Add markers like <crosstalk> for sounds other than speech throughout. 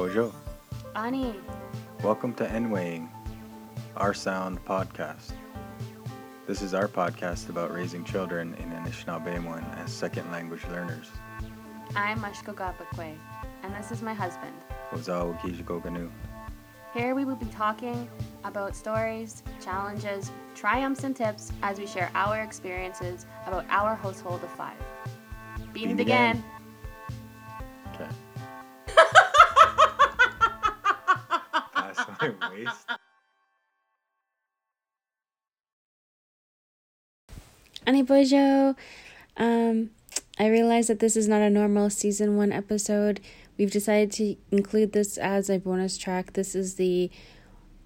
Bonjour. Ani. Welcome to N-Weighing, our sound podcast. This is our podcast about raising children in Anishinaabemowin as second language learners. I'm Mashko Gapakwe, and this is my husband. Here we will be talking about stories, challenges, triumphs, and tips as we share our experiences about our household of five. Beamed again. again. Ani Bojo. Um, I realize that this is not a normal season one episode. We've decided to include this as a bonus track. This is the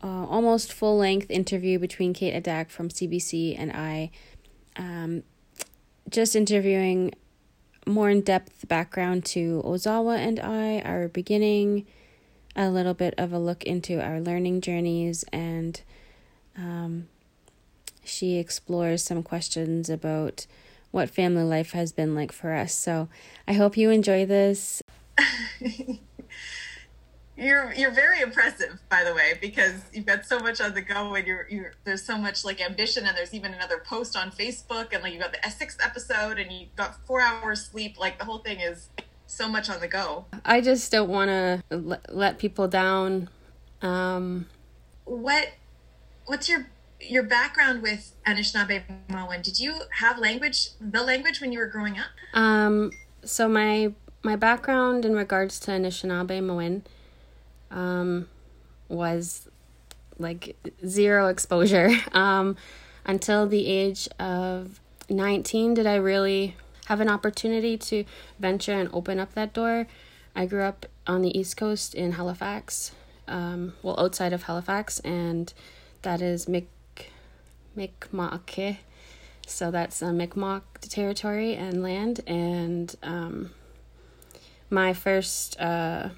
uh, almost full length interview between Kate Adak from CBC and I. Um, just interviewing more in depth background to Ozawa and I, our beginning, a little bit of a look into our learning journeys, and um, she explores some questions about what family life has been like for us. So I hope you enjoy this. <laughs> You're you're very impressive, by the way, because you've got so much on the go, and you're you're there's so much like ambition, and there's even another post on Facebook, and like you got the sixth episode, and you got four hours sleep. Like the whole thing is so much on the go. I just don't want to let people down. Um, What what's your your background with Anishinaabe Mowin? Did you have language the language when you were growing up? um, so my my background in regards to Anishinaabemowin um, was like zero exposure <laughs> um, until the age of 19 did I really have an opportunity to venture and open up that door. I grew up on the East Coast in Halifax, um, well, outside of Halifax, and that is Mic. So that's a Mi'kmaq territory and land, and um, my first uh,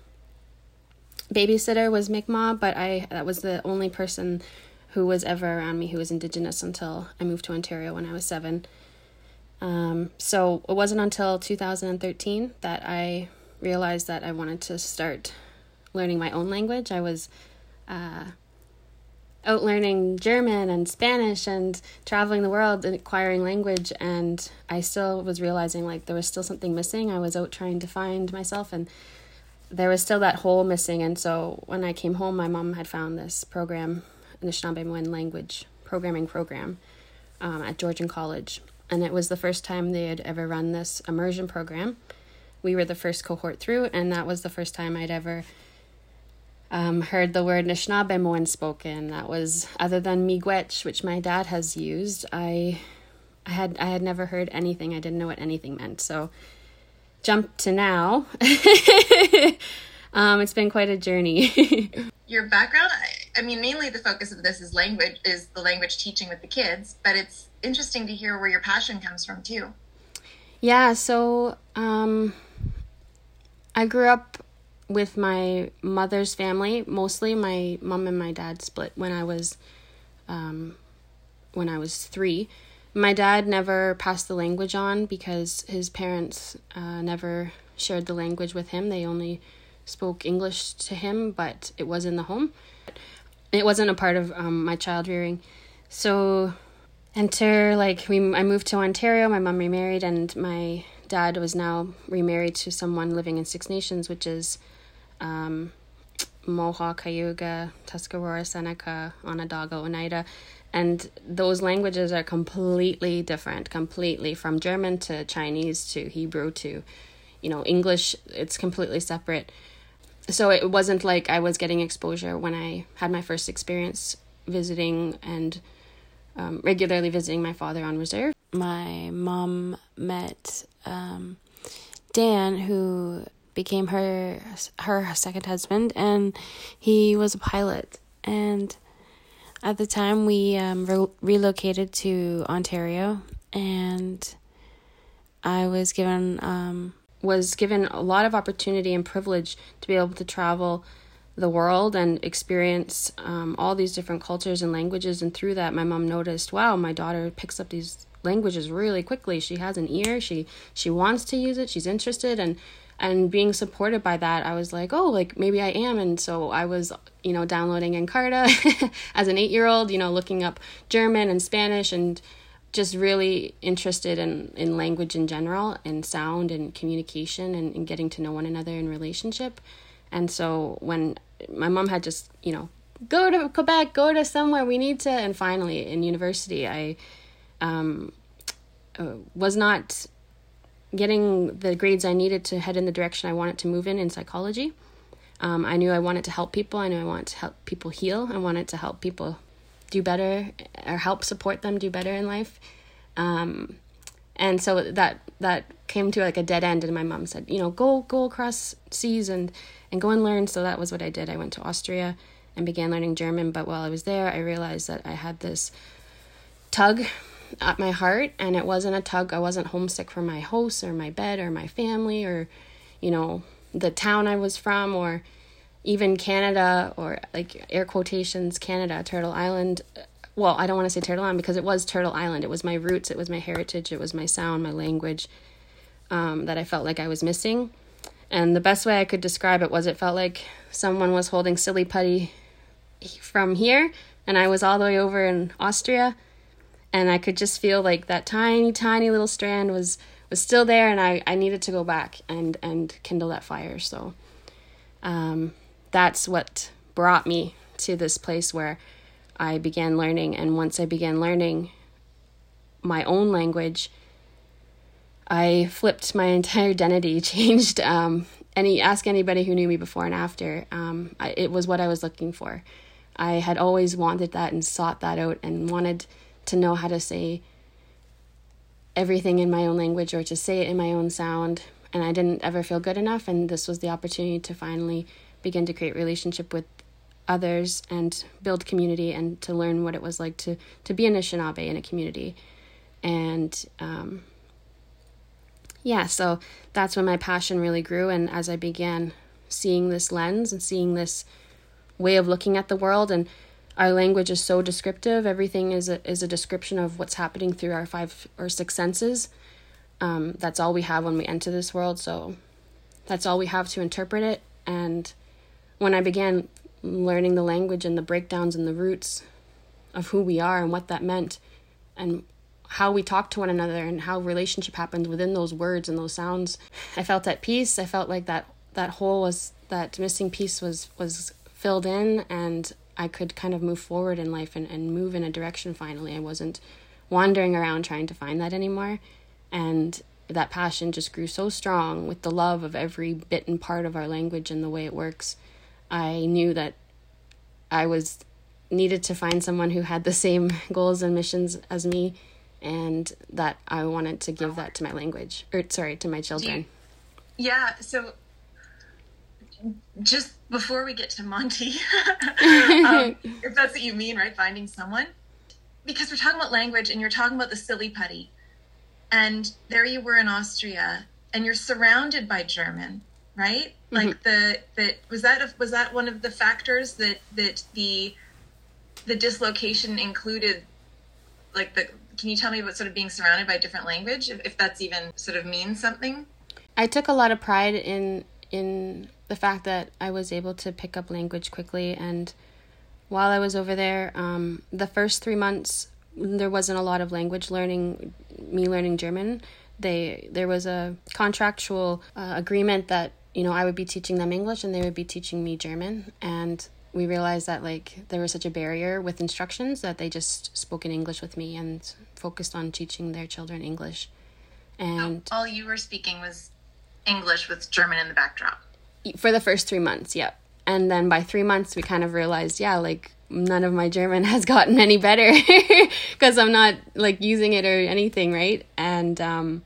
babysitter was Mi'kmaq, but I that was the only person who was ever around me who was Indigenous until I moved to Ontario when I was seven. Um, so it wasn't until 2013 that I realized that I wanted to start learning my own language. I was uh, out learning German and Spanish and traveling the world and acquiring language, and I still was realizing like there was still something missing. I was out trying to find myself, and there was still that hole missing. And so when I came home, my mom had found this program, the Anishinaabe language programming program, um, at Georgian College, and it was the first time they had ever run this immersion program. We were the first cohort through, and that was the first time I'd ever um, heard the word Anishinaabe spoken. That was other than Miigwech, which my dad has used. I, I had I had never heard anything. I didn't know what anything meant. So, jump to now. <laughs> um, it's been quite a journey. <laughs> Your background, I, I mean, mainly the focus of this is language, is the language teaching with the kids, but it's interesting to hear where your passion comes from too. Yeah, so um, I grew up with my mother's family. Mostly, my mom and my dad split when I was um, when I was three. My dad never passed the language on because his parents uh, never shared the language with him. They only spoke English to him, but it was in the home. It wasn't a part of um, my child rearing. So enter like we I moved to Ontario, my mom remarried and my dad was now remarried to someone living in Six Nations, which is um Mohawk, Cayuga, Tuscarora, Seneca, Onondaga, Oneida. And those languages are completely different, completely from German to Chinese to Hebrew to, you know, English. It's completely separate. So it wasn't like I was getting exposure when I had my first experience visiting and um, regularly visiting my father on reserve. My mom met um, Dan, who became her her second husband, and he was a pilot. And at the time, we um, re- relocated to Ontario, and I was given um, was given a lot of opportunity and privilege to be able to travel the world and experience um, all these different cultures and languages. And through that, my mom noticed, wow, my daughter picks up these languages really quickly. She has an ear. She she wants to use it. She's interested, and and being supported by that i was like oh like maybe i am and so i was you know downloading encarta <laughs> as an eight year old you know looking up german and spanish and just really interested in, in language in general and sound and communication and, and getting to know one another in relationship and so when my mom had just you know go to quebec go to somewhere we need to and finally in university i um, uh, was not getting the grades I needed to head in the direction I wanted to move in in psychology. Um, I knew I wanted to help people. I knew I wanted to help people heal. I wanted to help people do better or help support them do better in life. Um, and so that that came to like a dead end. And my mom said, you know, go go across seas and and go and learn. So that was what I did. I went to Austria and began learning German. But while I was there, I realized that I had this tug at my heart and it wasn't a tug i wasn't homesick for my house or my bed or my family or you know the town i was from or even canada or like air quotations canada turtle island well i don't want to say turtle island because it was turtle island it was my roots it was my heritage it was my sound my language um, that i felt like i was missing and the best way i could describe it was it felt like someone was holding silly putty from here and i was all the way over in austria and I could just feel like that tiny, tiny little strand was was still there, and I, I needed to go back and and kindle that fire. So, um, that's what brought me to this place where I began learning, and once I began learning my own language, I flipped my <laughs> entire identity, <laughs> changed. Um, any ask anybody who knew me before and after, um, I, it was what I was looking for. I had always wanted that and sought that out and wanted to know how to say everything in my own language or to say it in my own sound and I didn't ever feel good enough and this was the opportunity to finally begin to create relationship with others and build community and to learn what it was like to to be an Anishinaabe in a community and um, yeah so that's when my passion really grew and as I began seeing this lens and seeing this way of looking at the world and our language is so descriptive. Everything is a, is a description of what's happening through our five or six senses. Um, that's all we have when we enter this world. So that's all we have to interpret it. And when I began learning the language and the breakdowns and the roots of who we are and what that meant and how we talk to one another and how relationship happens within those words and those sounds i felt at peace i felt like that that hole was that missing piece was was filled in and I could kind of move forward in life and, and move in a direction finally. I wasn't wandering around trying to find that anymore. And that passion just grew so strong with the love of every bit and part of our language and the way it works. I knew that I was needed to find someone who had the same <laughs> goals and missions as me and that I wanted to give that to my language or sorry to my children. Yeah, so just before we get to Monty, <laughs> um, <laughs> if that's what you mean, right? Finding someone. Because we're talking about language and you're talking about the silly putty. And there you were in Austria and you're surrounded by German, right? Mm-hmm. Like the that was that a, was that one of the factors that that the the dislocation included like the can you tell me about sort of being surrounded by different language if, if that's even sort of means something? I took a lot of pride in in the fact that I was able to pick up language quickly. And while I was over there, um, the first three months, there wasn't a lot of language learning, me learning German. They there was a contractual uh, agreement that you know I would be teaching them English and they would be teaching me German. And we realized that like there was such a barrier with instructions that they just spoke in English with me and focused on teaching their children English. And all you were speaking was English with German in the backdrop for the first three months, yep. And then by three months, we kind of realized, yeah, like none of my German <laughs> has gotten any better <laughs> because I'm not like using it or anything, right? And um,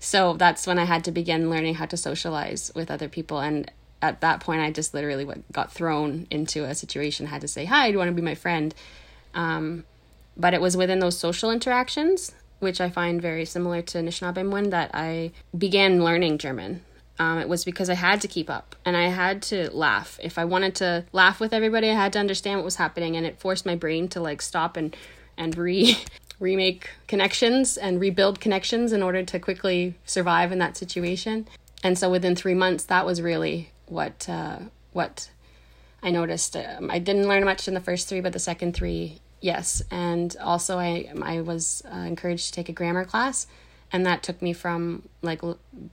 so that's when I had to begin learning how to socialize with other people. And at that point, I just literally got thrown into a situation, had to say, hi, do you want to be my friend? Um, but it was within those social interactions, which I find very similar to Anishinaabe that I began learning German um, it was because I had to keep up and I had to laugh. If I wanted to laugh with everybody, I had to understand what was happening, and it forced my brain to like stop and and re remake connections and rebuild connections in order to quickly survive in that situation. and so within three months, that was really what uh, what I noticed. Um, I didn't learn much in the first three, but the second three, yes. And also, I I was uh, encouraged to take a grammar class, and that took me from like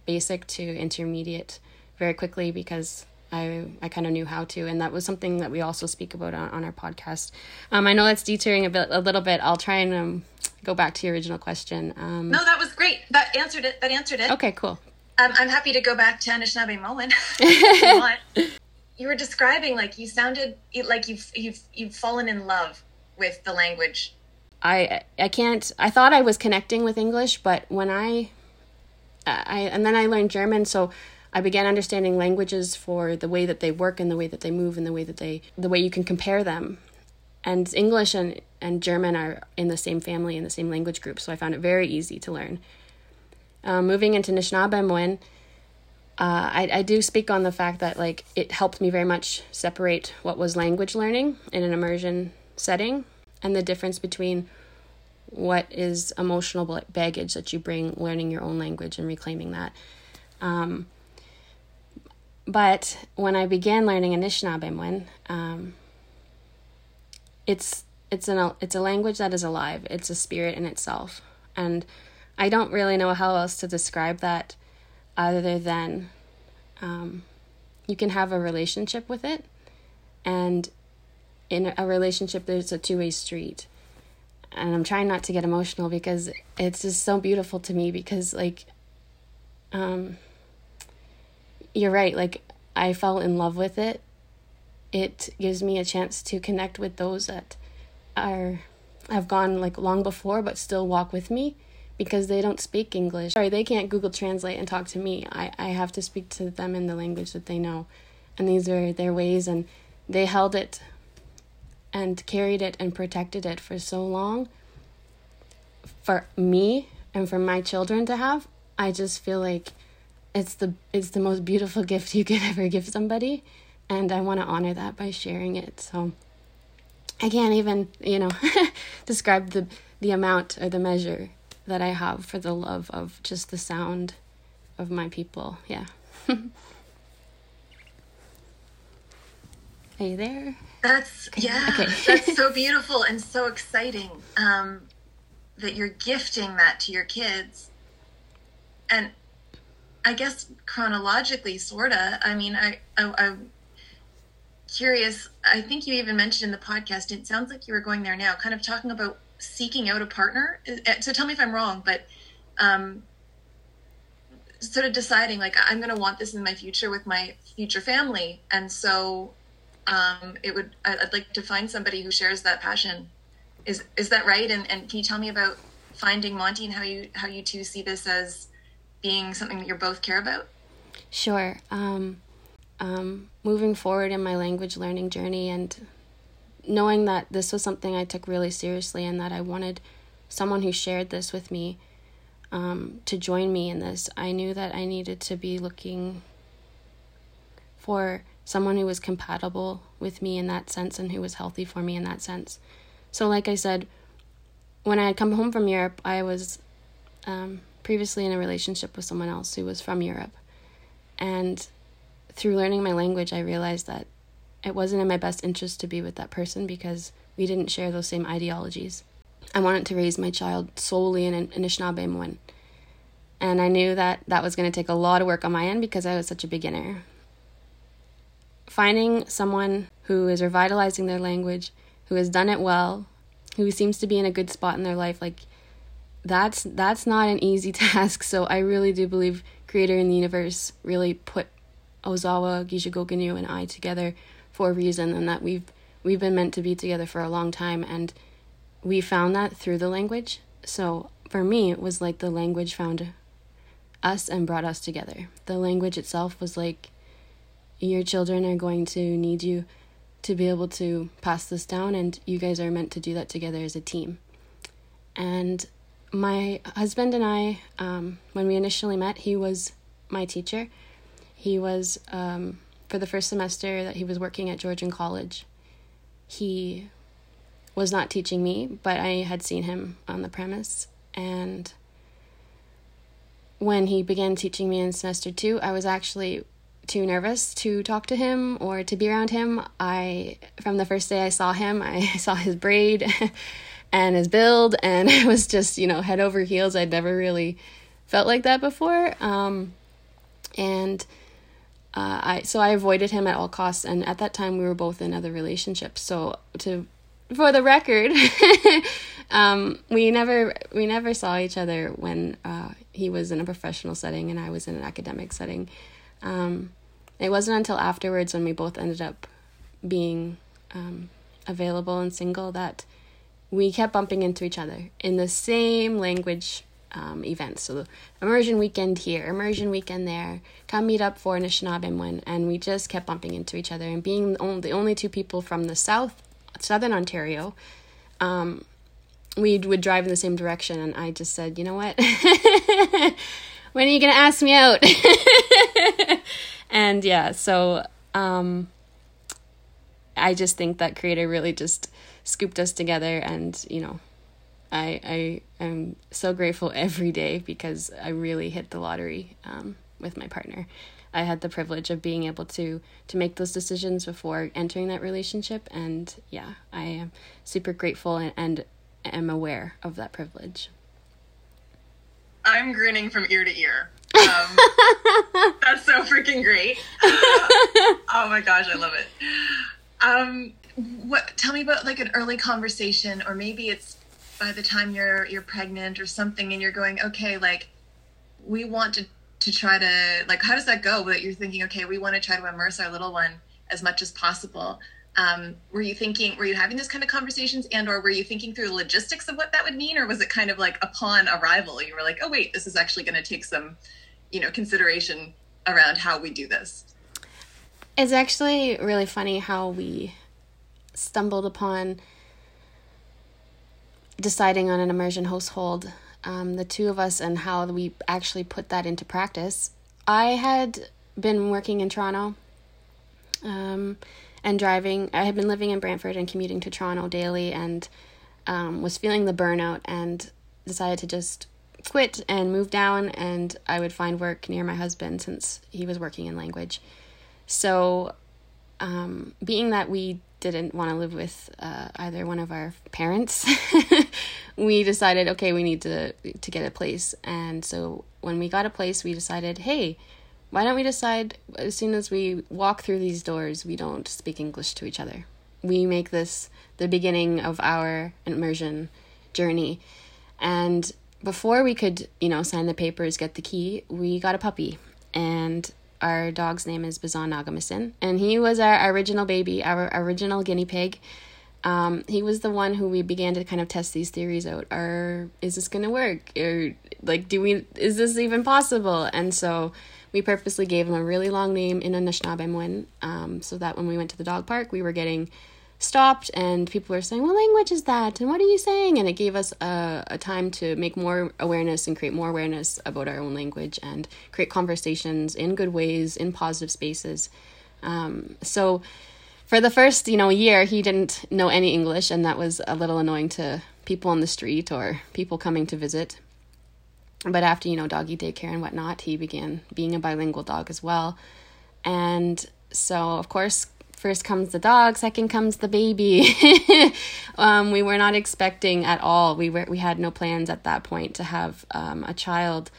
basic to intermediate very quickly because I I kind of knew how to, and that was something that we also speak about on, on our podcast. Um, I know that's detouring a bit a little bit. I'll try and um, go back to your original question. Um, no, that was great. That answered it. That answered it. Okay, cool. Um, I'm happy to go back to Anishinaabemowin <laughs> if you. <laughs> You were describing like you sounded like you've you've you've fallen in love with the language. I I can't. I thought I was connecting with English, but when I I and then I learned German, so I began understanding languages for the way that they work and the way that they move and the way that they the way you can compare them. And English and and German are in the same family in the same language group, so I found it very easy to learn. Uh, moving into Anishinaabemowin, uh, I, I do speak on the fact that like it helped me very much separate what was language learning in an immersion setting and the difference between what is emotional baggage that you bring learning your own language and reclaiming that. Um, but when I began learning Anishinaabemowin, um, it's it's an it's a language that is alive. It's a spirit in itself, and I don't really know how else to describe that other than um, you can have a relationship with it. And in a relationship, there's a two way street. And I'm trying not to get emotional because it's just so beautiful to me because, like, um, you're right. Like, I fell in love with it. It gives me a chance to connect with those that are have gone like long before but still walk with me because they don't speak English. Sorry, they can't Google Translate and talk to me. I, I have to speak to them in the language that they know. And these are their ways, and they held it and carried it and protected it for so long. For me and for my children to have, I just feel like it's the it's the most beautiful gift you could <laughs> ever give somebody, and I want to honor that by sharing it. So I can't even, you know, <laughs> describe the the amount or the measure that I have for the love of just the sound of my people. Yeah. <laughs> Are you there? That's okay. yeah. Okay. that's so beautiful and so exciting. Um, that you're gifting that to your kids, and I guess chronologically, sorta. I mean, I, I I'm curious. I think you even mentioned in the podcast. It sounds like you were going there now, kind of talking about seeking out a partner. So tell me if I'm wrong, but um, sort of deciding like I'm going to want this in my future with my future family, and so um, it would I'd like to find somebody who shares that passion. Is is that right? And and can you tell me about finding Monty and how you how you two see this as being something that you both care about? Sure. Um, um, moving forward in my language learning journey and knowing that this was something I took really seriously and that I wanted someone who shared this with me um, to join me in this, I knew that I needed to be looking for someone who was compatible with me in that sense and who was healthy for me in that sense. So, like I said, when I had come home from Europe, I was um, previously in a relationship with someone else who was from Europe. And through learning my language, I realized that it wasn't in my best interest to be with that person because we didn't share those same ideologies. I wanted to raise my child solely in Anishinaabe And I knew that that was going to take a lot of work on my end because I was such a beginner. Finding someone who is revitalizing their language, who has done it well, who seems to be in a good spot in their life, like that's that's not an easy <laughs> task. So I really do believe Creator in the Universe really put Ozawa, Gijigoginyu, and I together for a reason and that we've we've been meant to be together for a long time and we found that through the language. So for me it was like the language found us and brought us together. The language itself was like your children are going to need you to be able to pass this down and you guys are meant to do that together as a team. And my husband and I, um, when we initially met, he was my teacher. He was um, for the first semester that he was working at Georgian College, he was not teaching me, but I had seen him on the premise. And when he began teaching me in semester two, I was actually too nervous to talk to him or to be around him. I from the first day I saw him, <laughs> I saw his braid and his build, and <laughs> it was just you know head over heels. I'd never really felt like that before, um, and uh, I so I avoided him at all costs. And at that time, we were both in other relationships. So to for the record, <laughs> um, we never we never saw each other when uh, he was in a professional setting and I was in an academic setting. Um, it wasn't until afterwards when we both ended up being um, available and single that we kept bumping into each other in the same language um, events. So immersion weekend here, immersion weekend there, come meet up for Anishinaabemowin, and we just kept bumping into each other. And being the only, the only two people from the south, southern Ontario, um, we would drive in the same direction. And I just said, you know what? <laughs> when are you gonna ask me out? <laughs> and yeah, so um, I just think that creator really just scooped us together, and you know, I I am so grateful <laughs> every day because I really hit the lottery um, with my partner. I had the privilege of being able to to make those decisions before entering that relationship, and yeah, I am super grateful and, and am aware of that privilege. I'm grinning from ear to ear. Um, <laughs> that's so freaking great. oh my gosh, I love it. Um, what? Tell me about like an early conversation, or maybe it's by the time you're you're pregnant or something, and you're going, okay, like we want to to try to like, how does that go? That you're thinking, okay, we want to try to immerse our little one as much as possible. Um, were you thinking were you having this kind of conversations and or were you thinking through the logistics of what that would mean or was it kind of like upon arrival you were like oh wait this is actually going to take some you know consideration around how we do this it's actually really funny how we stumbled upon deciding on an immersion household um, the two of us and how we actually put that into practice i had been working in toronto um, and driving. I had been living in Brantford and commuting to Toronto daily and um, was feeling the burnout and decided to just quit and move down and I would find work near my husband since he was working in language. So, um, being that we didn't want to live with uh, either one of our parents, <laughs> we decided, okay, we need to to get a place. And so when we got a place, we decided, hey, why don't we decide as soon as we walk through these doors, we don't speak English to each other? We make this the beginning of our immersion journey. And before we could, you know, sign the papers, get the key, we got a puppy. And our dog's name is Bazan Nagamasin. And he was our original baby, our original guinea pig. Um, he was the one who we began to kind of test these theories out. Are is this gonna work? Or like do we is this even possible? And so we purposely gave him a really long name in Anishinaabemowin um, so that when we went to the dog park, we were getting stopped and people were saying, What language is that? And what are you saying? And it gave us a, a time to make more awareness and create more awareness about our own language and create conversations in good ways, in positive spaces. Um, so for the first, you know, year, he didn't know any English, and that was a little annoying to people on the street or people coming to visit but after you know doggy daycare and whatnot he began being a bilingual dog as well and so of course first comes the dog second comes the baby. <laughs> Um, we were not expecting at all. We were we had no plans at that point to have um, a child.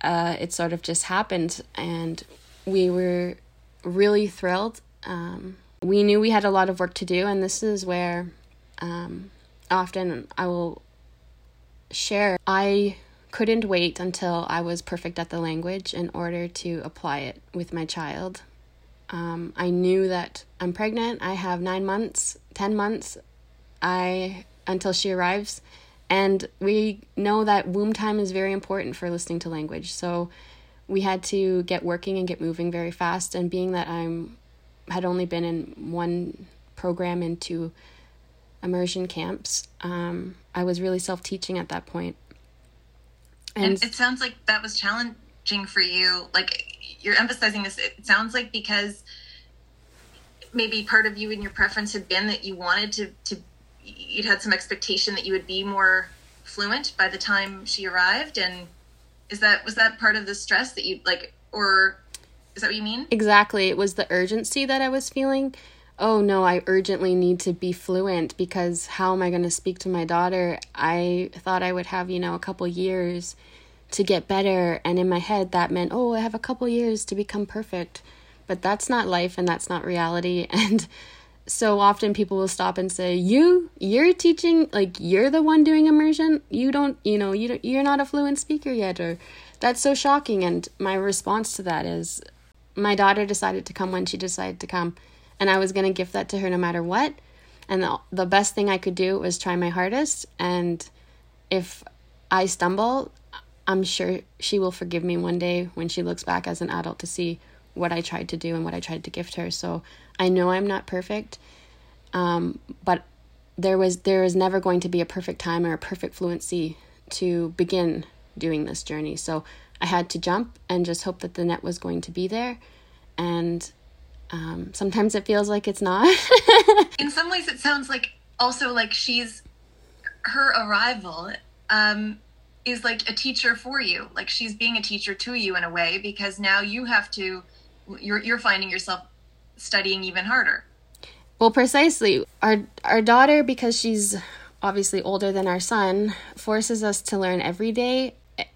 Uh, it sort of just happened and we were really thrilled. Um, we knew we had a lot of work to do and this is where um, often i will share. I couldn't wait until I was perfect at the language in order to apply it with my child. Um, I knew that I'm pregnant. I have nine months, ten months, I until she arrives, and we know that womb time is very important for listening to language. So we had to get working and get moving very fast. And being that I'm had only been in one program into immersion camps, um, I was really self teaching at that point. And, and it sounds like that was challenging for you. Like you're emphasizing this. It sounds like because maybe part of you and your preference had been that you wanted to to you'd had some expectation that you would be more fluent by the time she arrived and Is that was that part of the stress that you like, or is that what you mean? Exactly. It was the urgency that I was feeling. Oh no, I urgently need to be fluent because how am I going to speak to my daughter? I thought I would have, you know, a couple years to get better. And in my head, that meant, oh, I have a couple years to become perfect. But that's not life and that's not reality. <laughs> And so often people will stop and say, "You, you're teaching like you're the one doing immersion. You don't, you know, you don't, you're not a fluent speaker yet." Or that's so shocking. And my response to that is, my daughter decided to come when she decided to come, and I was going to gift that to her no matter what. And the, the best thing I could do was try my hardest. And if I stumble, I'm sure she will forgive me one day when she looks back as an adult to see what I tried to do and what I tried to gift her. So I know I'm not perfect, um, but there was there is never going to be a perfect time or a perfect fluency to begin doing this journey. So I had to jump and just hope that the net was going to be there. And um, sometimes it feels like it's not. <laughs> In some ways, it sounds like also like she's her arrival um, is like a teacher for you. Like she's being a teacher to you in a way because now you have to you're you're finding yourself studying even harder. Well, precisely. Our our daughter because she's obviously older than our son forces us to learn every day.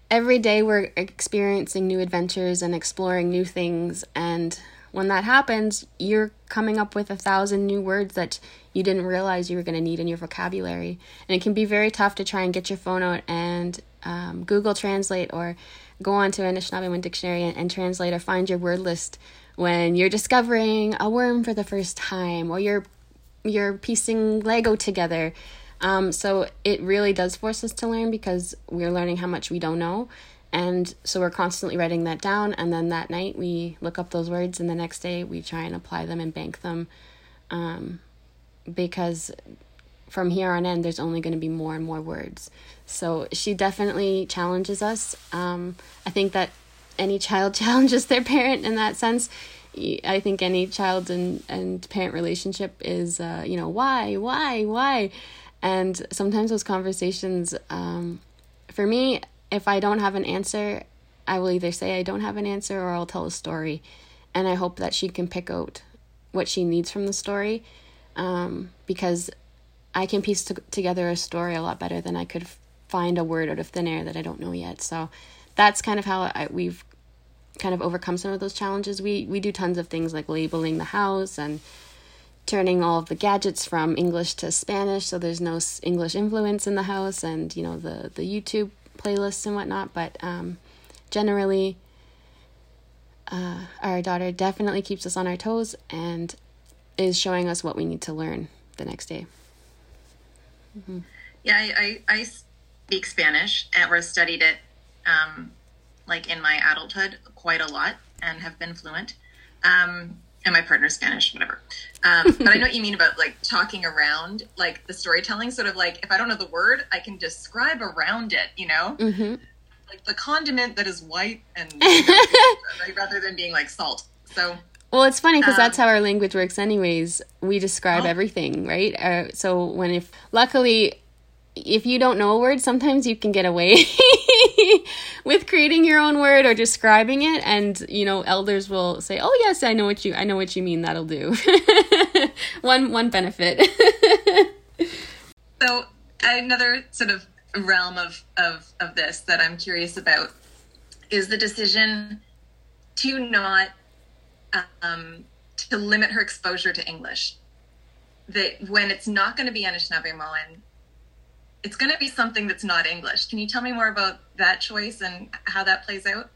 Every day we're experiencing new adventures and exploring new things and when that happens, you're coming up with a thousand new words that you didn't realize you were going to need in your vocabulary. And it can be very tough to try and get your phone out and um, Google Translate or go onto an Anishinaabe dictionary and, and translate or find your word list when you're discovering a worm for the first time or you're you're piecing Lego together. Um, so it really does force us to learn because we're learning how much we don't know. And so we're constantly writing that down. And then that night we look up those words, and the next day we try and apply them and bank them. Um, because from here on in, there's only going to be more and more words. So she definitely challenges us. Um, I think that any child <laughs> challenges their parent in that sense. I think any child and, and parent relationship is, uh, you know, why, why, why? And sometimes those conversations, um, for me, if I don't have an answer, I will either say I don't have an answer or I'll tell a story. And I hope that she can pick out what she needs from the story um, because I can piece together a story a lot better than I could find a word out of thin air that I don't know yet. So that's kind of how I, we've kind of overcome some of those challenges. We we do tons of things like labeling the house and turning all of the gadgets from English to Spanish, so there's no English influence in the house, and you know the the YouTube playlists and whatnot. But um, generally, uh, our daughter definitely keeps us on our toes and is showing us what we need to learn the next day. Mm-hmm. Yeah, I, I, I, speak Spanish and or studied it um, like in my adulthood quite a lot and have been fluent. Um, and my partner's Spanish, whatever. Um, but I know what you mean about like talking around, like the storytelling. Sort of like if I don't know the word, I can describe around it. You know, mm-hmm. like the condiment that is white and <laughs> <laughs> rather than being like salt. So well, it's funny because um, that's how our language works, anyways. We describe oh. everything, right? Uh, so when if luckily, if you don't know a word, sometimes you can get away <laughs> with creating your own word or describing it, and you know, elders will say, "Oh yes, I know what you, I know what you mean. That'll do." <laughs> one one benefit. <laughs> so another sort of realm of of of this that I'm curious about is the decision to not um, to limit her exposure to English. That when it's not going to be Anishinaabemowin, it's going to be something that's not English. Can you tell me more about that choice and how that plays out?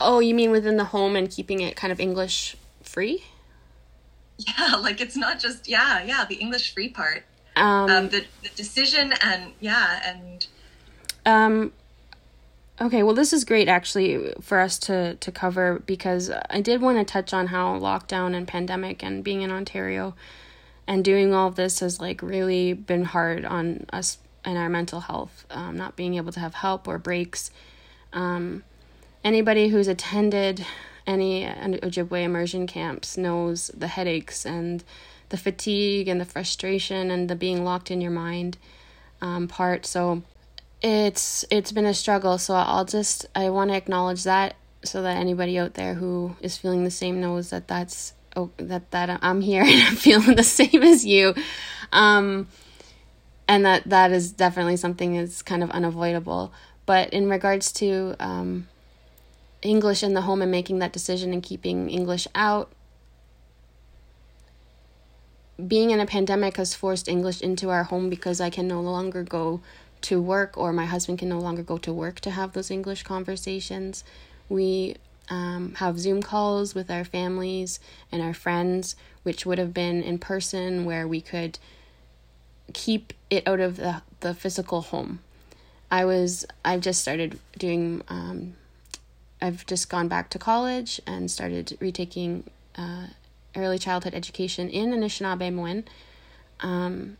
Oh, you mean within the home and keeping it kind of English free? Yeah, <laughs> like it's not just yeah, yeah, the English free part. Um, um the, the decision and yeah, and um Okay, well, this is great actually for us to to cover because I did want to touch on how lockdown and pandemic and being in Ontario and doing all of this has like really been hard on us and our mental health. Um, not being able to have help or breaks. Um, anybody who's attended any Ojibwe immersion camps knows the headaches and the fatigue and the frustration and the being locked in your mind um, part. So it's it's been a struggle. So i'll just i want to acknowledge that so that anybody out there who is feeling the same knows that that's oh, that that i'm here <laughs> and i'm feeling the same as you. Um and that that is definitely something that's kind of unavoidable. But in regards to um english in the home and making that decision and keeping english out being in a pandemic has forced english into our home because i can no longer go to work or my husband can no longer go to work to have those English conversations. We um, have Zoom calls with our families and our friends, which would have been in person where we could keep it out of the, the physical home. I was, I've just started doing, um, I've just gone back to college and started retaking uh, early childhood education in Anishinaabe Um,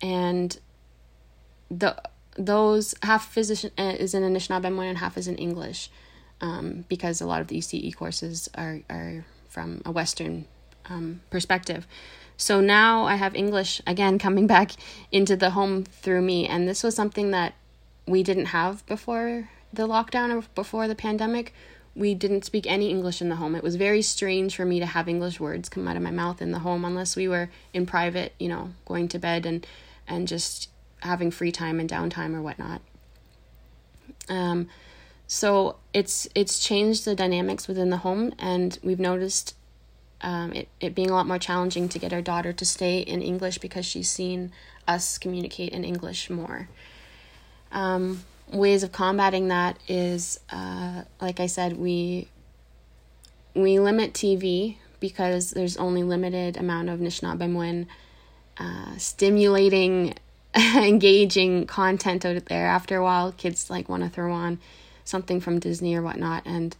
and the those half physician uh, is in Anishinaabe and half is in English, um, because a lot of the ECE courses are are from a Western um, perspective. So now I have English again <laughs> coming back into the home through me, and this was something that we didn't have before the lockdown or before the pandemic. We didn't speak any English in the home. It was very strange for me to have English words come out of my mouth in the home unless we were in private, you know, going to bed and and just having free time and downtime or whatnot. Um, so it's it's changed the dynamics within the home, and we've noticed um, it it being a lot more challenging to get our daughter to stay in English because she's seen us communicate in English more. Um, ways of combating that is, uh, like I said, we we limit TV because there's only limited amount of Anishinaabe uh, stimulating <laughs> engaging content out there. After a while, kids like want to throw on something from Disney or whatnot, and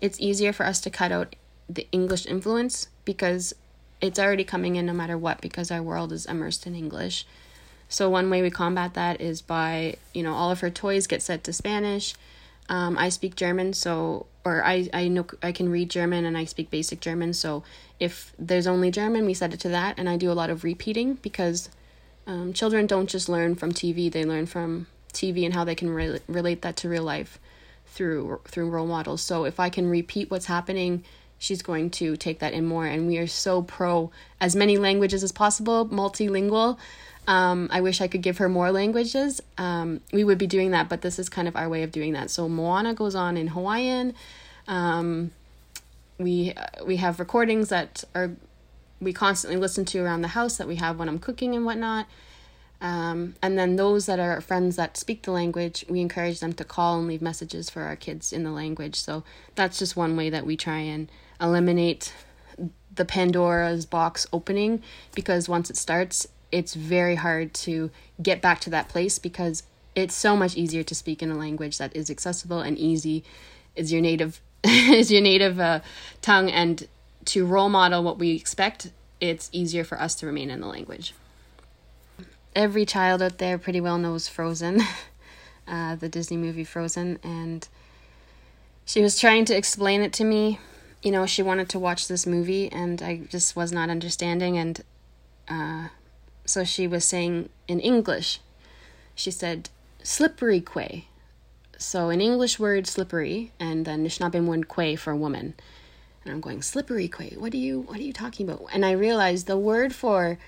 it's easier for us to cut out the English influence because it's already coming in no matter what because our world is immersed in English. So one way we combat that is by you know all of her toys get set to Spanish. Um, I speak German, so or I I know I can read German and I speak basic German. So if there's only German, we set it to that, and I do a lot of repeating because um, children don't just learn from TV; they learn from TV and how they can re- relate that to real life through through role models. So if I can repeat what's happening, she's going to take that in more. And we are so pro as many languages as possible, multilingual. Um, I wish I could give her more languages. Um, we would be doing that, but this is kind of our way of doing that. So Moana goes on in Hawaiian. Um, we we have recordings that are we constantly listen to around the house that we have when I'm cooking and whatnot. Um, and then those that are friends that speak the language, we encourage them to call and leave messages for our kids in the language. So that's just one way that we try and eliminate the Pandora's box opening because once it starts, it's very hard to get back to that place because it's so much easier to speak in a language that is accessible and easy is your native <laughs> is your native uh, tongue and to role model what we expect, it's easier for us to remain in the language. Every child out there pretty well knows Frozen, <laughs> uh, the Disney movie Frozen, and she was trying to explain it to me. You know, she wanted to watch this movie, and I just was not understanding. And uh, so she was saying in English, she said, slippery kwe. So, an English word, slippery, and then Anishinaabe kwe for a woman. And I'm going, slippery kwe. What are you what are you talking about? And I realized the word for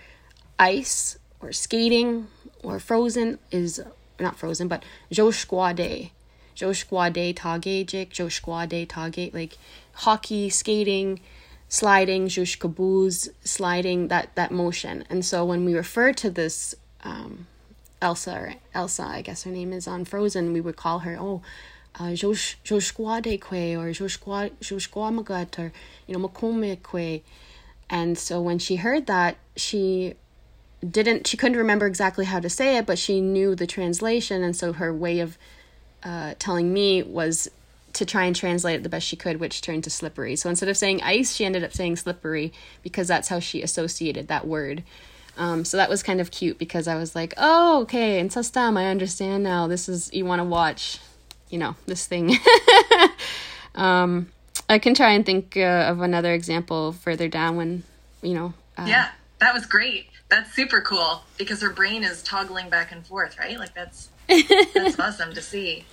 ice or skating or frozen is not frozen, but joshquade. Joshquade tagejik, joshquade tage, like hockey, skating, sliding, joshkabooz, sliding, that, that motion. And so when we refer to this um, Elsa, or Elsa, I guess her name is on Frozen, we would call her, oh, uh, Joshquade or Joshquamagat or, you know, Makome And so when she heard that, she didn't, she couldn't remember exactly how to say it, but she knew the translation. And so her way of uh, telling me was to try and translate it the best she could, which turned to slippery. So instead of saying ice, she ended up saying slippery because that's how she associated that word. Um, so that was kind of cute because I was like, oh, okay, in Sustam, I understand now. This is, you want to watch you know this thing <laughs> um i can try and think uh, of another example further down when you know uh, yeah that was great that's super cool because her brain is toggling back and forth right like that's That's <laughs> awesome to see.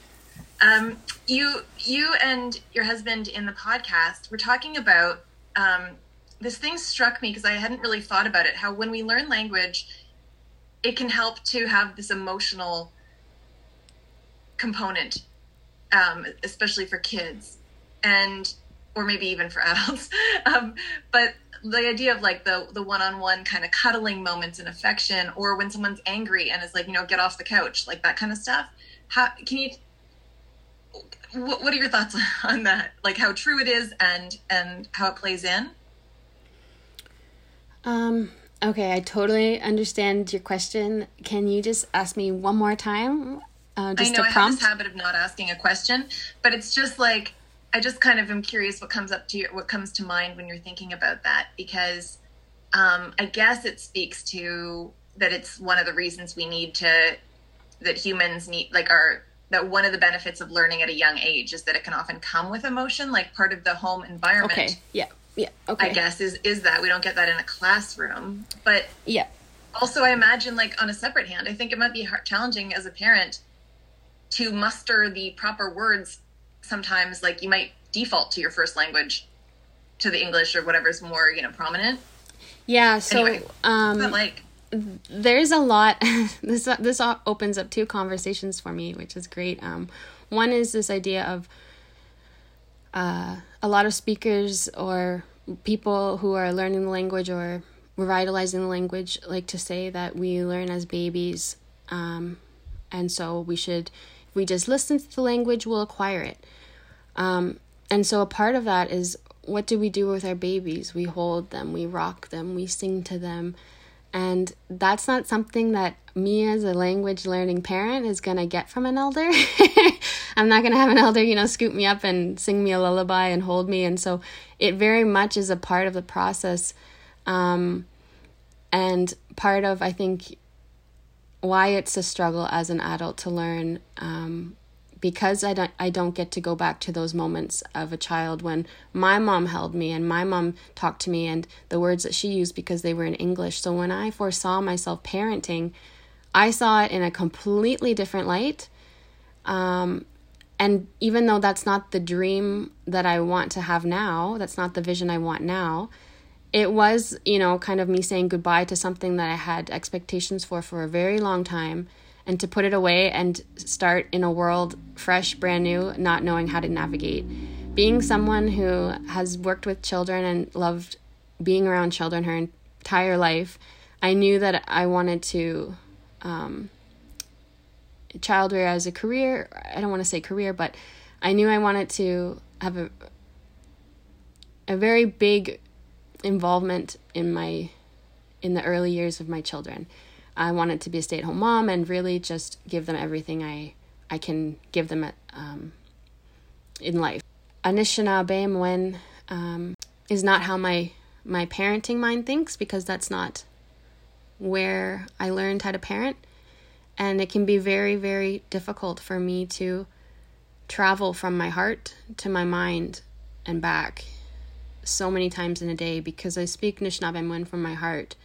Um, you, you and your husband in the podcast were talking about um, this thing struck me because I hadn't really thought about it. How when we learn language, it can help to have this emotional component, um, especially for kids, and or maybe even for <laughs> adults. um, but the idea of like the the one-on-one kind of cuddling moments and affection or when someone's angry and is like you know get off the couch like that kind of stuff how can you what, what are your thoughts <laughs> on that? Like how true it is and and how it plays in? Um okay i totally understand your question. Can you just ask me one more time uh, I know I have this habit of not asking a question, but it's just like I just kind of am curious what comes up to you, what comes to mind when you're thinking about that, because um, I guess it speaks to that it's one of the reasons we need to that humans need like are that one of the benefits of learning at a young age is that it can often come with emotion, like part of the home environment. Okay. Yeah. Yeah. Okay. I guess is is that we don't get that in a classroom, but yeah. Also, I imagine like on a separate hand, I think it might be hard, challenging as a parent to muster the proper words sometimes like you might default to your first language to the english or whatever's more you know prominent. Yeah so anyway, um like there's a lot <laughs> this this opens up two conversations for me which is great. Um one is this idea of uh, a lot of speakers or people who are learning the language or revitalizing the language like to say that we learn as babies um, and so we should we just listen to the language, we'll acquire it. Um, and so a part of that is what do we do with our babies? We hold them, we rock them, we sing to them. And that's not something that me as a language learning parent is going to get from an elder. <laughs> I'm not going to have an elder, you know, scoop me up and sing me a lullaby and hold me. And so it very much is a part of the process. Um, and part of, I think, why it's a struggle as an adult to learn um, because I don't I don't get to go back to those moments of a child when my mom held me and my mom talked to me and the words that she used because they were in English. So when I foresaw myself parenting, I saw it in a completely different light. Um, and even though that's not the dream that I want to have now, that's not the vision I want now, it was, you know, kind of me saying goodbye to something that I had expectations for for a very long time and to put it away and start in a world fresh, brand new, not knowing how to navigate. Being someone who has worked with children and loved being around children her entire life, I knew that I wanted to um, child rear as a career. I don't want to say career, but I knew I wanted to have a a very big involvement in my in the early years of my children. I wanted to be a stay-at-home mom and really just give them everything I I can give them at, um, in life. Anishinaabe um, is not how my my parenting mind thinks because that's not where I learned how to parent, and it can be very very difficult for me to travel from my heart to my mind and back so many times in a day because I speak Anishinaabe from my heart.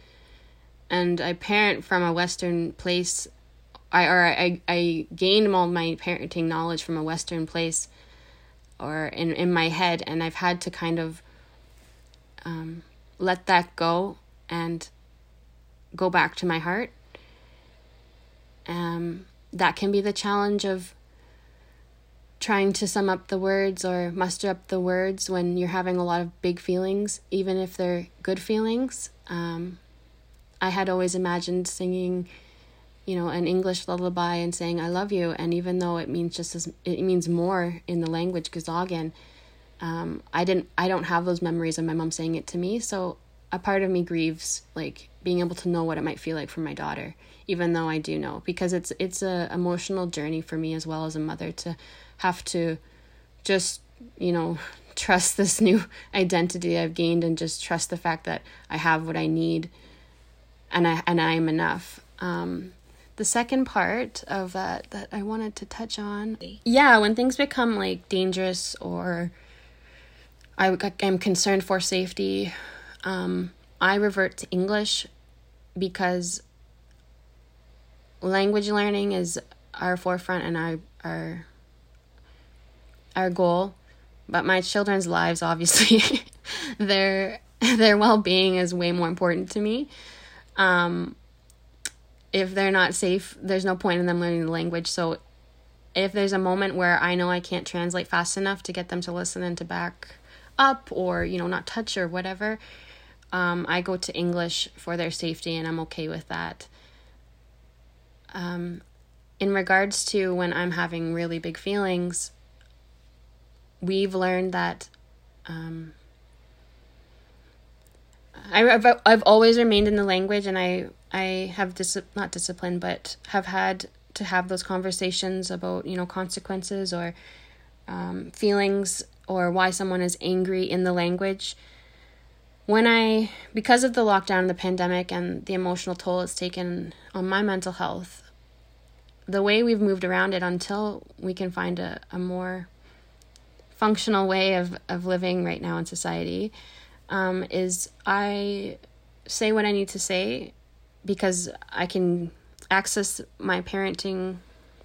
And I parent from a Western place. I or I, I gained all my parenting knowledge from a Western place or in, in my head and I've had to kind of um, let that go and go back to my heart. Um, that can be the challenge of trying to sum up the words or muster up the words when you're having a lot of big feelings, even if they're good feelings. Um, I had always imagined singing, you know, an English lullaby and saying "I love you," and even though it means just as it means more in the language Gazagan, um, I didn't. I don't have those memories of my mom saying it to me, so a part of me grieves like being able to know what it might feel like for my daughter, even though I do know because it's it's a emotional journey for me as well as a mother to have to just, you know, <laughs> trust this new <laughs> identity I've gained and just trust the fact that I have what I need and I and I am enough. Um, the second part of that that I wanted to touch on, yeah, when things become like dangerous or I am concerned for safety, um, I revert to English because language learning is our forefront and our our our goal. But my children's lives, obviously, <laughs> their their well being is way more important to me. Um, if they're not safe, there's no point in them learning the language. So if there's a moment where I know I can't translate fast enough to get them to listen and to back up or, you know, not touch or whatever, um, I go to English for their safety and I'm okay with that. Um, in regards to when I'm having really big feelings, we've learned that um, I, have I've always remained in the language and I I have dis- not discipline but have had to have those conversations about you know consequences or um, feelings or why someone is angry in the language. When i because of the lockdown and the pandemic and the emotional toll it's taken on my mental health the way we've moved around it until we can find a, a more functional way of, of living right now in society um, is i say what i need to say because i can access my parenting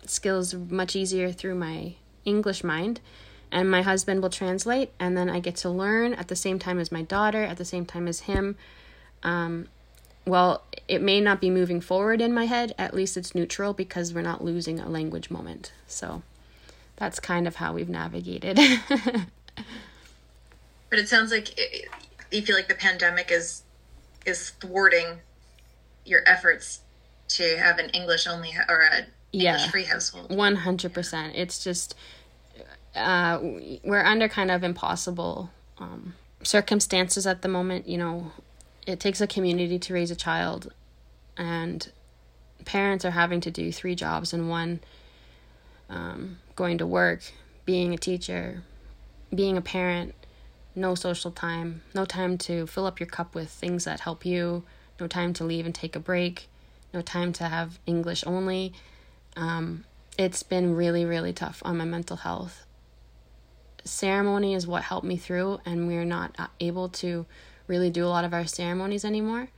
skills much easier through my English mind. And my husband will translate, and then I get to learn at the same time as my daughter, at the same time as him. Um, well, it may not be moving forward in my head, at least it's neutral because we're not losing a language moment. So that's kind of how we've navigated. <laughs> but it sounds like it, you feel like the pandemic is is thwarting your efforts to have an English only or a yeah. English free household. One hundred percent. It's just uh, we're under kind of impossible um, circumstances at the moment. You know, it takes a community to raise a child, and parents are having to do three jobs in one. Um, going to work, being a teacher, being a parent, no social time, no time to fill up your cup with things that help you, no time to leave and take a break no time to have English only. Um, it's been really, really tough on my mental health. Ceremony is what helped me through, and we're not uh, able to really do a lot of our ceremonies anymore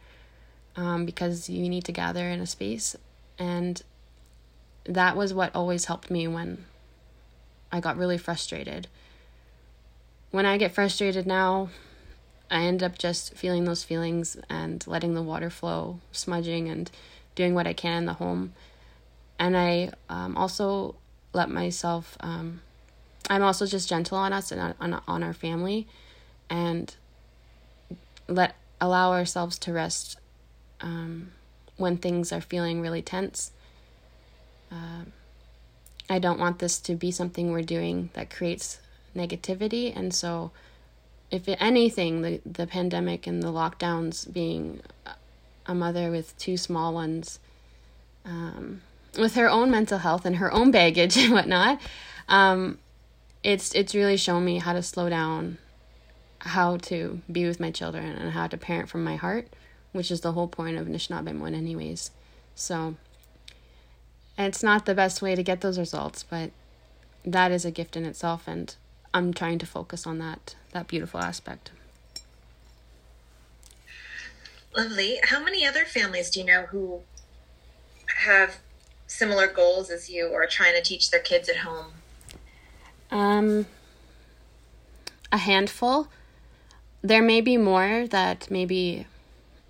um, because you need to gather in a space. And that was what always helped me when I got really frustrated. When I get frustrated now, I end up just feeling those feelings and letting the water flow, smudging and doing what I can in the home. And I um, also let myself, um, I'm also just gentle on us and on, on our family and let allow ourselves to rest um, when things are feeling really tense. Uh, I don't want this to be something we're doing that creates negativity. And so, if anything, the, the pandemic and the lockdowns being a mother with two small ones, um, with her own mental health and her own baggage <laughs> and whatnot, um, it's it's really shown me how to slow down, how to be with my children, and how to parent from my heart, which is the whole point of Anishinaabe anyways. So, it's not the best way to get those results, but that is a gift in itself, and I'm trying to focus on that that beautiful aspect. Lovely. How many other families do you know who have similar goals as you or trying to teach their kids at home? Um, a handful. There may be more that maybe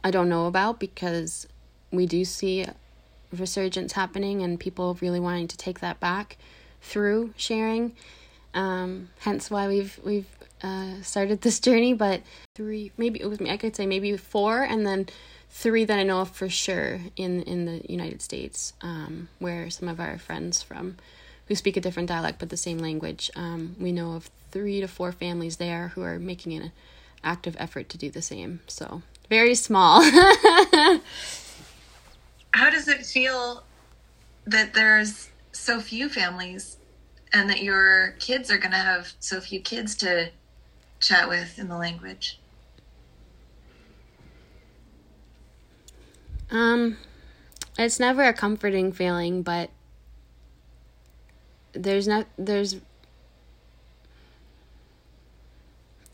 I don't know about because we do see resurgence happening and people really wanting to take that back through sharing. Um, hence why we've we've uh, started this <laughs> journey, but three, maybe it was me, I could say maybe four, and then three that I know of for sure in in the United States, um, where some of our friends from who speak a different dialect but the same language, um, we know of three to four families there who are making an active effort to do the same. So very small. <laughs> How does it feel that there's so few families and that your kids are going to have so few kids to chat with in the language? Um, it's never a comforting feeling, but there's not there's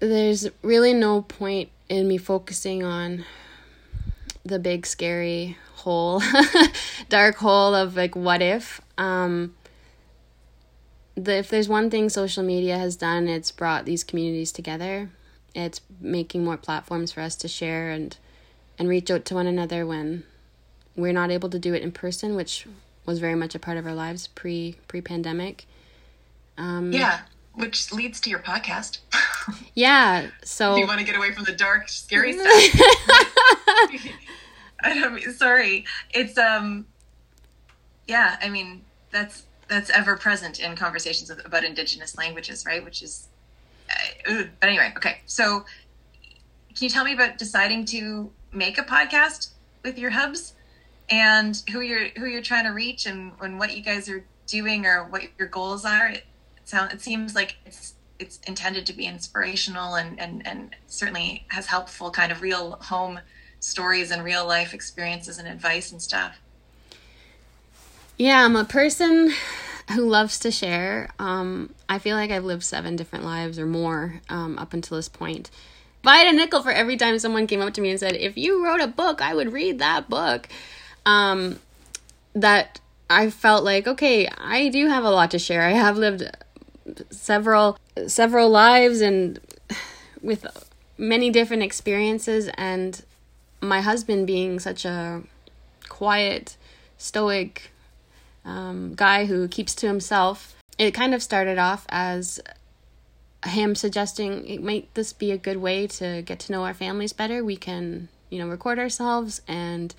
there's really no point in me focusing on the big scary hole, <laughs> dark hole of like what if. Um, the if there's one thing social media has done, it's brought these communities together. It's making more platforms for us to share and and reach out to one another when we're not able to do it in person, which was very much a part of our lives pre pre pandemic. Um, yeah, which leads to your podcast. <laughs> <laughs> yeah, so you want to get away from the dark, scary stuff. <laughs> <laughs> I don't mean, sorry. It's um, yeah. I mean, that's that's ever present in conversations about indigenous languages, right? Which is, uh, but anyway, okay. So, can you tell me about deciding to make a podcast with your hubs? and who you're who you're trying to reach and, and what you guys are doing or what your goals are. It, it sounds it seems like it's it's intended to be inspirational and, and, and certainly has helpful kind of real home stories and real life experiences and advice and stuff. Yeah, I'm a person who loves to share. Um, I feel like I've lived seven different lives or more um, up until this point. If I had a nickel for every time someone came up to me and said, If you wrote a book, I would read that book um, that I felt like, okay, I do have a lot to share. I have lived several several lives and with many different experiences and my husband being such a quiet stoic um, guy who keeps to himself it kind of started off as him suggesting it might this be a good way to get to know our families better. We can you know record ourselves and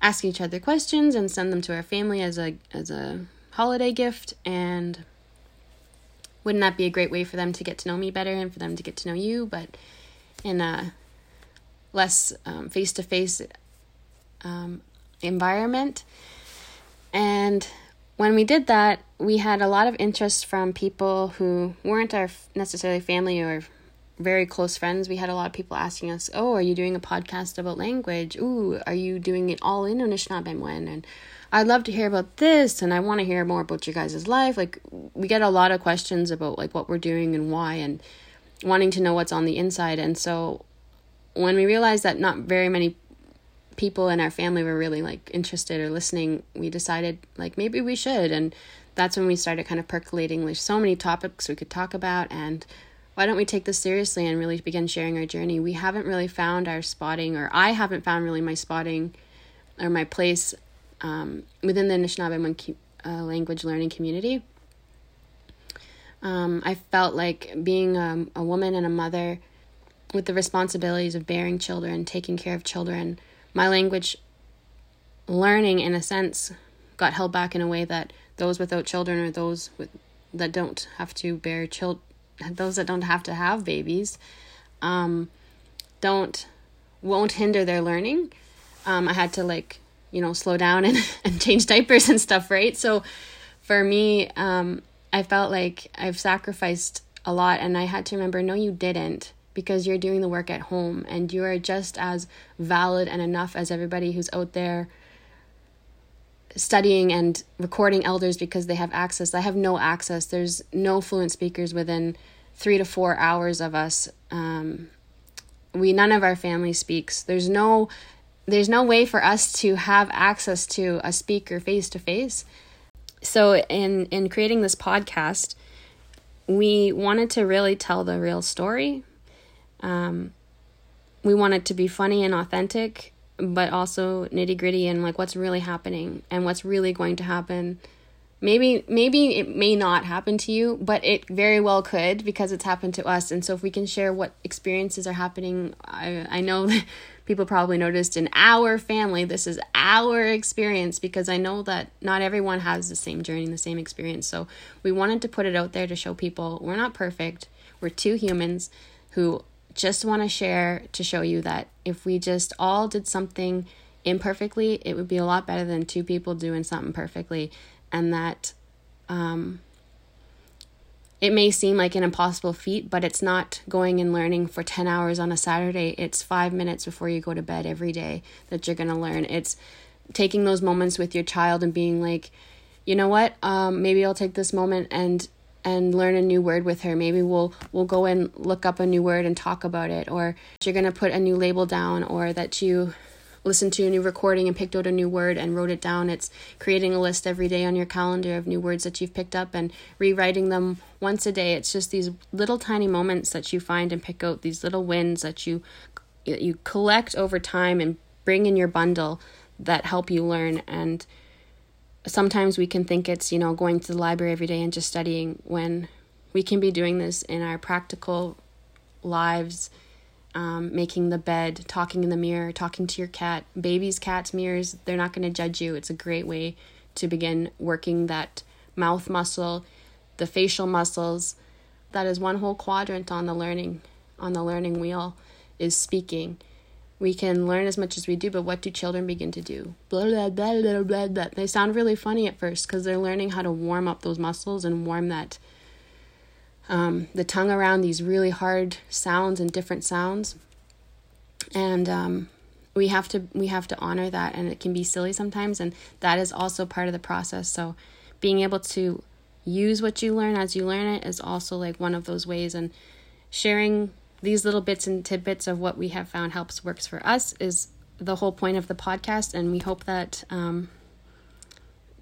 ask each other questions and send them to our family as a as a holiday gift and wouldn't that be a great way for them to get to know me better and for them to get to know you but in a less face to face environment and when we did that we had a lot of interest from people who weren't our necessarily family or very close friends, we had a lot of people asking us, "Oh, are you doing a podcast about language? Ooh, are you doing it all in Anishinaabemowin?" And I'd love to hear about this, and I want to hear more about your guys' life. Like, we get a lot of questions about like what we're doing and why, and wanting to know what's on the inside. And so, when we realized that not very many people in our family were really like interested or listening, we decided like maybe we should, and that's when we started kind of percolating. There's so many topics we could talk about, and why don't we take this seriously and really begin sharing our journey? We haven't really found our spotting, or I haven't found really my spotting or my place um, within the Anishinaabe uh, language learning community. Um, I felt like being a, a woman and a mother with the responsibilities of bearing children, taking care of children, my language learning, in a sense, got held back in a way that those without children or those with, that don't have to bear children those that don't have to have babies um, don't won't hinder their learning um, i had to like you know slow down and, <laughs> and change diapers and stuff right so for me um, i felt like i've sacrificed a lot and i had to remember no you didn't because you're doing the work at home and you are just as valid and enough as everybody who's out there studying and recording elders because they have access. I have no access. There's no fluent speakers within three to four hours of us. Um, we none of our family speaks. There's no there's no way for us to have access to a speaker face to face. So in in creating this podcast, we wanted to really tell the real story. Um, we wanted to be funny and authentic but also nitty gritty and like what's really happening and what's really going to happen. Maybe maybe it may not happen to you, but it very well could because it's happened to us. And so if we can share what experiences are happening, I I know <laughs> people probably noticed in our family this is our experience because I know that not everyone has the same journey, the same experience. So we wanted to put it out there to show people we're not perfect. We're two humans who just want to share to show you that if we just all did something imperfectly, it would be a lot better than two people doing something perfectly. And that um, it may seem like an impossible feat, but it's not going and learning for 10 hours on a Saturday. It's five minutes before you go to bed every day that you're going to learn. It's taking those moments with your child and being like, you know what, um, maybe I'll take this moment and and learn a new word with her. Maybe we'll we'll go and look up a new word and talk about it or you're going to put a new label down or that you listened to a new recording and picked out a new word and wrote it down. It's creating a list every day on your calendar of new words that you've picked up and rewriting them once a day. It's just these little tiny moments that you find and pick out these little wins that you you collect over time and bring in your bundle that help you learn and sometimes we can think it's, you know, going to the library every day and just studying when we can be doing this in our practical lives um, making the bed, talking in the mirror, talking to your cat. Babies, cats, mirrors, they're not going to judge you. It's a great way to begin working that mouth muscle, the facial muscles. That is one whole quadrant on the learning on the learning wheel is speaking. We can learn as much as we do, but what do children begin to do? Blah blah blah blah blah blah. They sound really funny at first because they're learning how to warm up those muscles and warm that um, the tongue around these really hard sounds and different sounds. And um, we have to we have to honor that and it can be silly sometimes and that is also part of the process. So being able to use what you learn as you learn it is also like one of those ways and sharing these little bits and tidbits of what we have found helps works for us is the whole point of the podcast and we hope that um,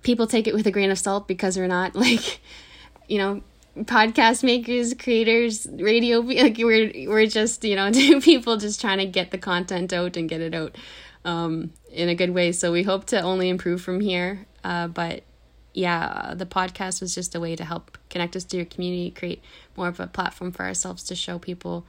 people take it with a grain of salt because we're not <laughs> like you know podcast makers, creators, radio <laughs> like we're we're just, you know, <laughs> two people just trying to get the content out and get it out um in a good way. So we hope to only improve from here. Uh but yeah, the podcast was just a way to help connect us to your community, create more of a platform for ourselves to show people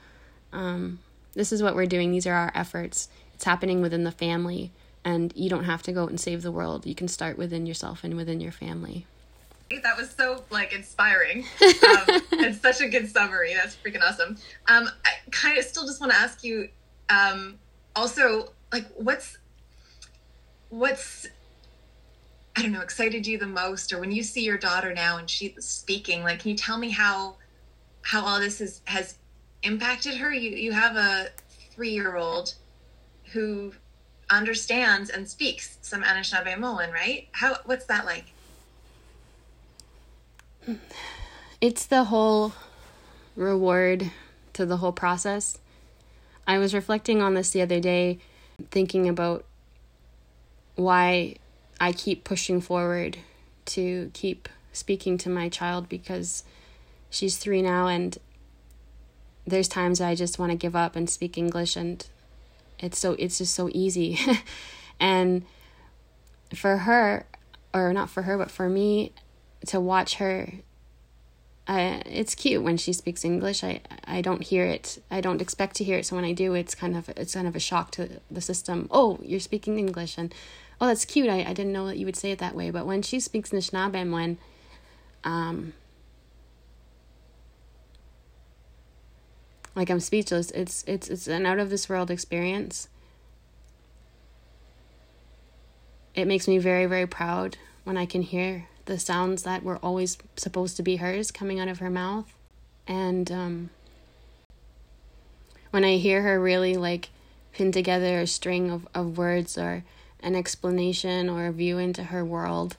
um this is what we're doing. These are our efforts. It's happening within the family and you don't have to go out and save the world. You can start within yourself and within your family. That was so like inspiring <laughs> um, and such a good summary. That's freaking awesome. Um, I kind of still just want to ask you, um, also like what's what's I don't know excited you the most, or when you see your daughter now and she's speaking, like can you tell me how how all this is, has impacted her? You you have a three year old who understands and speaks some Anishinaabe Anishinaabemowin, right? How what's that like? <sighs> it's the whole reward to the whole process. I was reflecting on this the other day, thinking about why I keep pushing forward to keep speaking to my child because she's three now and there's times I just want to give up and speak English and it's so it's just so easy. <laughs> and for her or not for her but for me to watch her uh, it's cute when she speaks English. I I don't hear it. I don't expect to hear it. So when I do, it's kind of it's kind of a shock to the system. Oh, you're speaking English, and oh, that's cute. I, I didn't know that you would say it that way. But when she speaks Anishinaabe, when um like I'm speechless. It's it's it's an out of this world experience. It makes me very very proud when I can hear the sounds that were always supposed to be hers coming out of her mouth. And um, when I hear her really like pin together a string of, of words or an explanation or a view into her world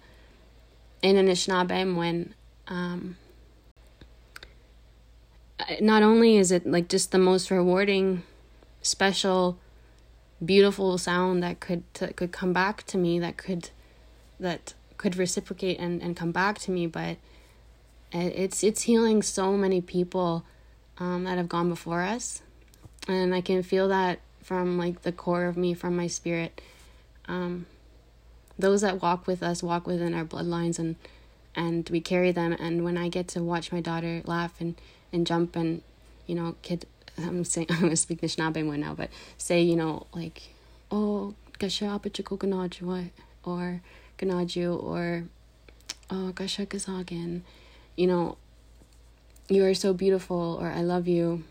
in Anishinaabe, when um, not only is it like just the most rewarding, special, beautiful sound that could that could come back to me that could that could reciprocate and, and come back to me but it's it's healing so many people um, that have gone before us. And i can feel that from like the core of me from my spirit. Um, those that walk with us walk within our bloodlines and and we carry them. And when i get to watch my daughter laugh and and jump and you know kid i'm saying <laughs> i'm gonna speak Anishinaabe now but say you know like oh gasha what? Or Ganaju or oh Gashakazagan, you know, you are so beautiful or I love you.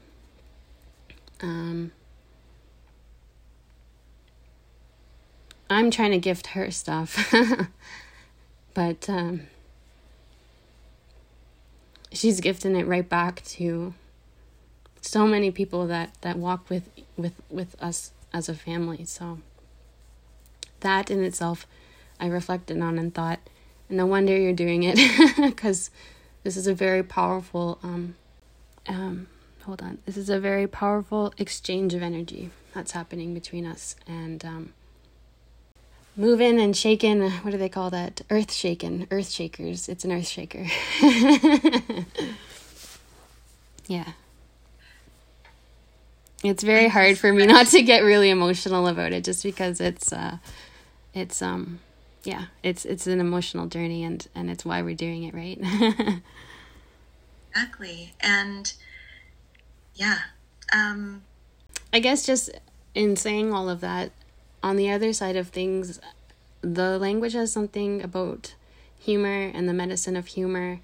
Um, I'm trying to gift her stuff, <laughs> but um, she's gifting it right back to so many people that that walk with with with us as a family. So that in itself I reflected on and thought, no wonder you're doing it <laughs> because this is a very powerful um um hold on this is a very powerful exchange of energy that's happening between us and um moving and shaking. <laughs> What do they call that? Earth shaken. Earth shakers. It's an earth shaker. <laughs> yeah. It's very hard for me not to get really emotional about it just because it's uh it's um yeah, it's it's an emotional journey and and it's why we're doing it, right? <laughs> exactly. And yeah. Um I guess just in saying all of that, on the other side of things, the language has something about humor and the medicine of humor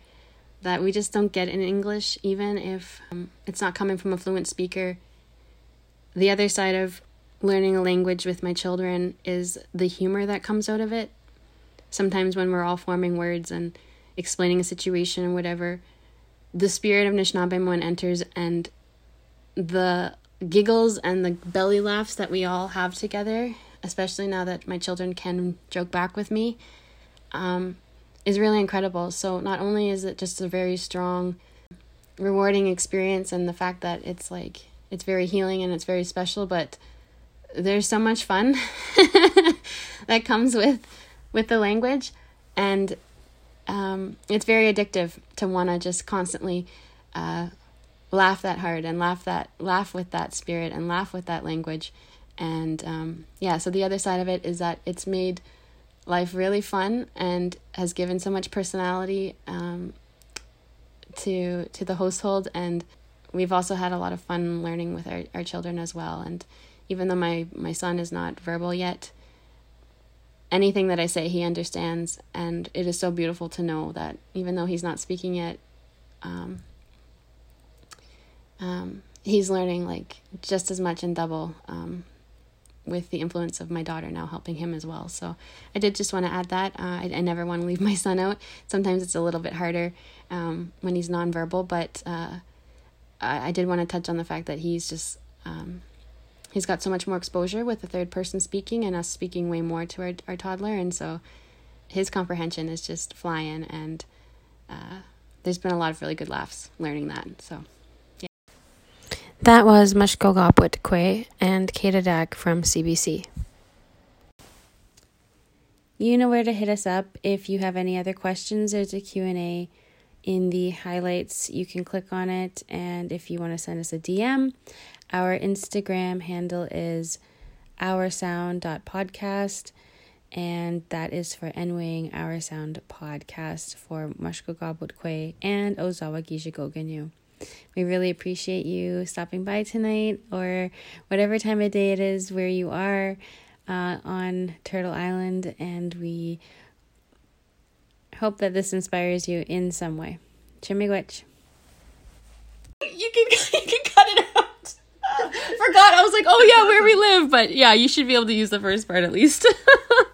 that we just don't get in English, even if um, it's not coming from a fluent speaker. The other side of learning a language with my children is the humor that comes out of it. Sometimes when we're all forming words and explaining a situation or whatever, the spirit of Anishinaabe enters and the giggles and the belly laughs that we all have together especially now that my children can joke back with me, um, is really incredible. So not only is it just a very strong, rewarding experience, and the fact that it's like it's very healing and it's very special, but there's so much fun <laughs> that comes with with the language, and um, it's very addictive to want to just constantly. Uh, laugh that hard and laugh that laugh with that spirit and laugh with that language and um, yeah, so the other side of it is that it's made life really fun and has given so much personality um, to to the household and we've also had a lot of fun learning with our, our children as well and even though my my son is not verbal yet anything that i say he understands and it is so beautiful to know that even though he's not speaking yet um, um, he's learning like just as much and double um, with the influence of my daughter now helping him as well. So I did just want to add that. Uh, I, I, never want to leave <laughs> my son out. Sometimes it's a little bit harder um, when he's nonverbal, but uh, I, I, did want to touch on the fact that he's just. Um, he's got so much more exposure with the third person speaking and us speaking way more to our, our toddler. And so his comprehension is just flying. And uh, there's been a lot of really good laughs learning that. So. yeah. That was Mushkogopwit Kwe and Kata Dak from CBC. You know where to hit us up if you have any other questions. There's a Q&A in the highlights. You can click on it and if you want to send us a DM, our Instagram handle is oursound.podcast and that is for Enwing Our Sound podcast for Mushkogopwit Kwe and Ozawa Gijigoganyu. We really appreciate you stopping by tonight or whatever time of day it is where you are uh, on Turtle Island, and we hope that this inspires you in some way. Chimigwich. You can, you can. <laughs> Forgot. I was like, oh yeah, where we live. But yeah, you should be able to use the first part at least. <laughs>